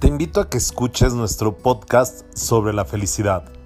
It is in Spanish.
Te invito a que escuches nuestro podcast sobre la felicidad.